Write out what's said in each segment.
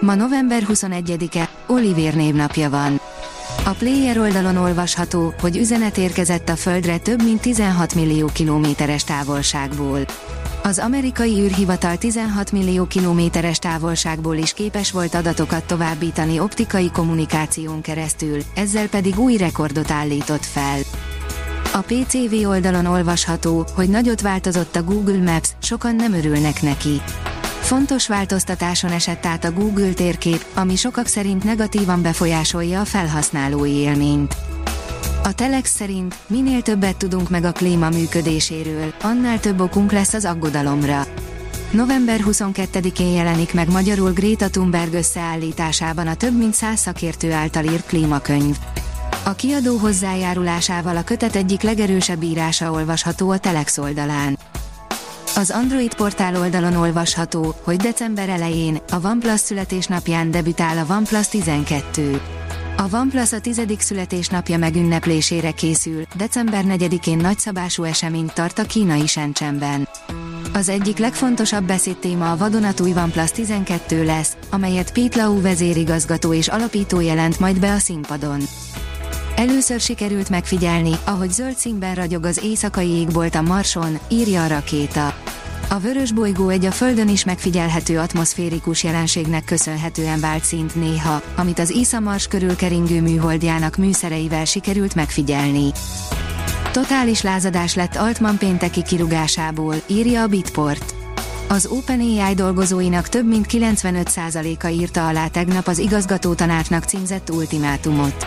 Ma november 21-e, Olivér névnapja van. A Player oldalon olvasható, hogy üzenet érkezett a Földre több mint 16 millió kilométeres távolságból. Az amerikai űrhivatal 16 millió kilométeres távolságból is képes volt adatokat továbbítani optikai kommunikáción keresztül, ezzel pedig új rekordot állított fel. A PCV oldalon olvasható, hogy nagyot változott a Google Maps, sokan nem örülnek neki. Fontos változtatáson esett át a Google térkép, ami sokak szerint negatívan befolyásolja a felhasználói élményt. A Telex szerint minél többet tudunk meg a klíma működéséről, annál több okunk lesz az aggodalomra. November 22-én jelenik meg magyarul Greta Thunberg összeállításában a több mint száz szakértő által írt klímakönyv. A kiadó hozzájárulásával a kötet egyik legerősebb írása olvasható a Telex oldalán. Az Android portál oldalon olvasható, hogy december elején, a OnePlus születésnapján debütál a OnePlus 12. A OnePlus a tizedik születésnapja megünneplésére készül, december 4-én nagyszabású eseményt tart a kínai Shenzhenben. Az egyik legfontosabb beszédtéma a vadonatúj OnePlus 12 lesz, amelyet Pete Lau vezérigazgató és alapító jelent majd be a színpadon. Először sikerült megfigyelni, ahogy zöld színben ragyog az éjszakai égbolt a Marson, írja a rakéta. A vörös bolygó egy a Földön is megfigyelhető atmoszférikus jelenségnek köszönhetően vált szint néha, amit az Isza Mars körül keringő műholdjának műszereivel sikerült megfigyelni. Totális lázadás lett Altman pénteki kirugásából, írja a Bitport. Az OpenAI dolgozóinak több mint 95%-a írta alá tegnap az igazgató tanácsnak címzett ultimátumot.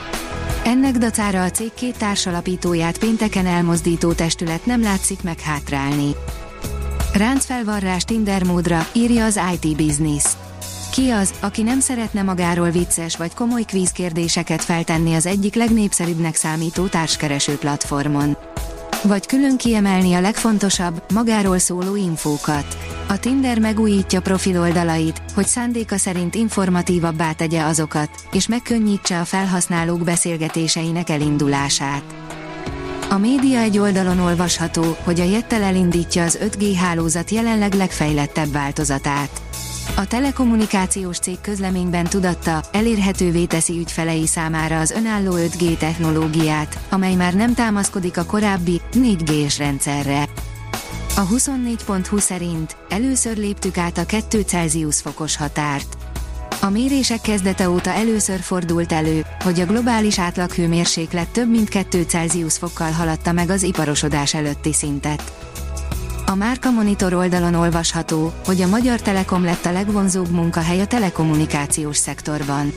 Ennek dacára a cég két társalapítóját pénteken elmozdító testület nem látszik meg hátrálni. Ráncfelvarrás Tinder módra, írja az IT Business. Ki az, aki nem szeretne magáról vicces vagy komoly kvízkérdéseket feltenni az egyik legnépszerűbbnek számító társkereső platformon? Vagy külön kiemelni a legfontosabb, magáról szóló infókat. A Tinder megújítja profil oldalait, hogy szándéka szerint informatívabbá tegye azokat, és megkönnyítse a felhasználók beszélgetéseinek elindulását. A média egy oldalon olvasható, hogy a Jettel elindítja az 5G hálózat jelenleg legfejlettebb változatát. A telekommunikációs cég közleményben tudatta, elérhetővé teszi ügyfelei számára az önálló 5G technológiát, amely már nem támaszkodik a korábbi 4G-s rendszerre. A 24.20 szerint először léptük át a 2 Celsius fokos határt. A mérések kezdete óta először fordult elő, hogy a globális átlaghőmérséklet több mint 2 Celsius fokkal haladta meg az iparosodás előtti szintet. A Márka Monitor oldalon olvasható, hogy a Magyar Telekom lett a legvonzóbb munkahely a telekommunikációs szektorban.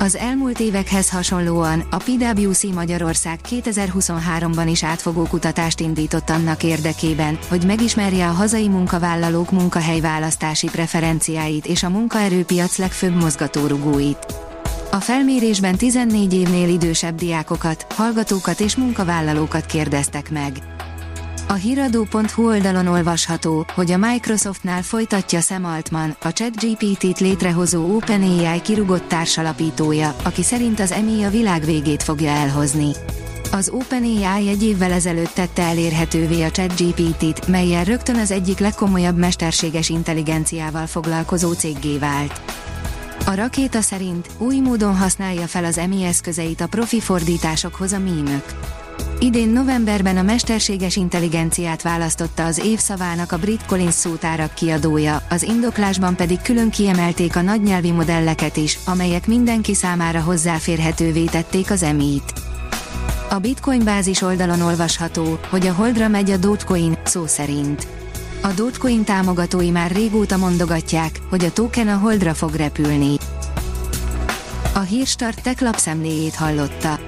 Az elmúlt évekhez hasonlóan a PwC Magyarország 2023-ban is átfogó kutatást indított annak érdekében, hogy megismerje a hazai munkavállalók munkahelyválasztási preferenciáit és a munkaerőpiac legfőbb mozgatórugóit. A felmérésben 14 évnél idősebb diákokat, hallgatókat és munkavállalókat kérdeztek meg. A hiradó.hu oldalon olvasható, hogy a Microsoftnál folytatja Sam Altman, a ChatGPT-t létrehozó OpenAI kirugott társalapítója, aki szerint az EMI a világ végét fogja elhozni. Az OpenAI egy évvel ezelőtt tette elérhetővé a ChatGPT-t, melyen rögtön az egyik legkomolyabb mesterséges intelligenciával foglalkozó céggé vált. A rakéta szerint új módon használja fel az EMI eszközeit a profi fordításokhoz a mímök. Idén novemberben a mesterséges intelligenciát választotta az évszavának a brit Collins szótárak kiadója, az indoklásban pedig külön kiemelték a nagynyelvi modelleket is, amelyek mindenki számára hozzáférhetővé tették az emit. A Bitcoin bázis oldalon olvasható, hogy a holdra megy a Dogecoin, szó szerint. A Dogecoin támogatói már régóta mondogatják, hogy a token a holdra fog repülni. A hírstart tech lapszemléjét hallotta.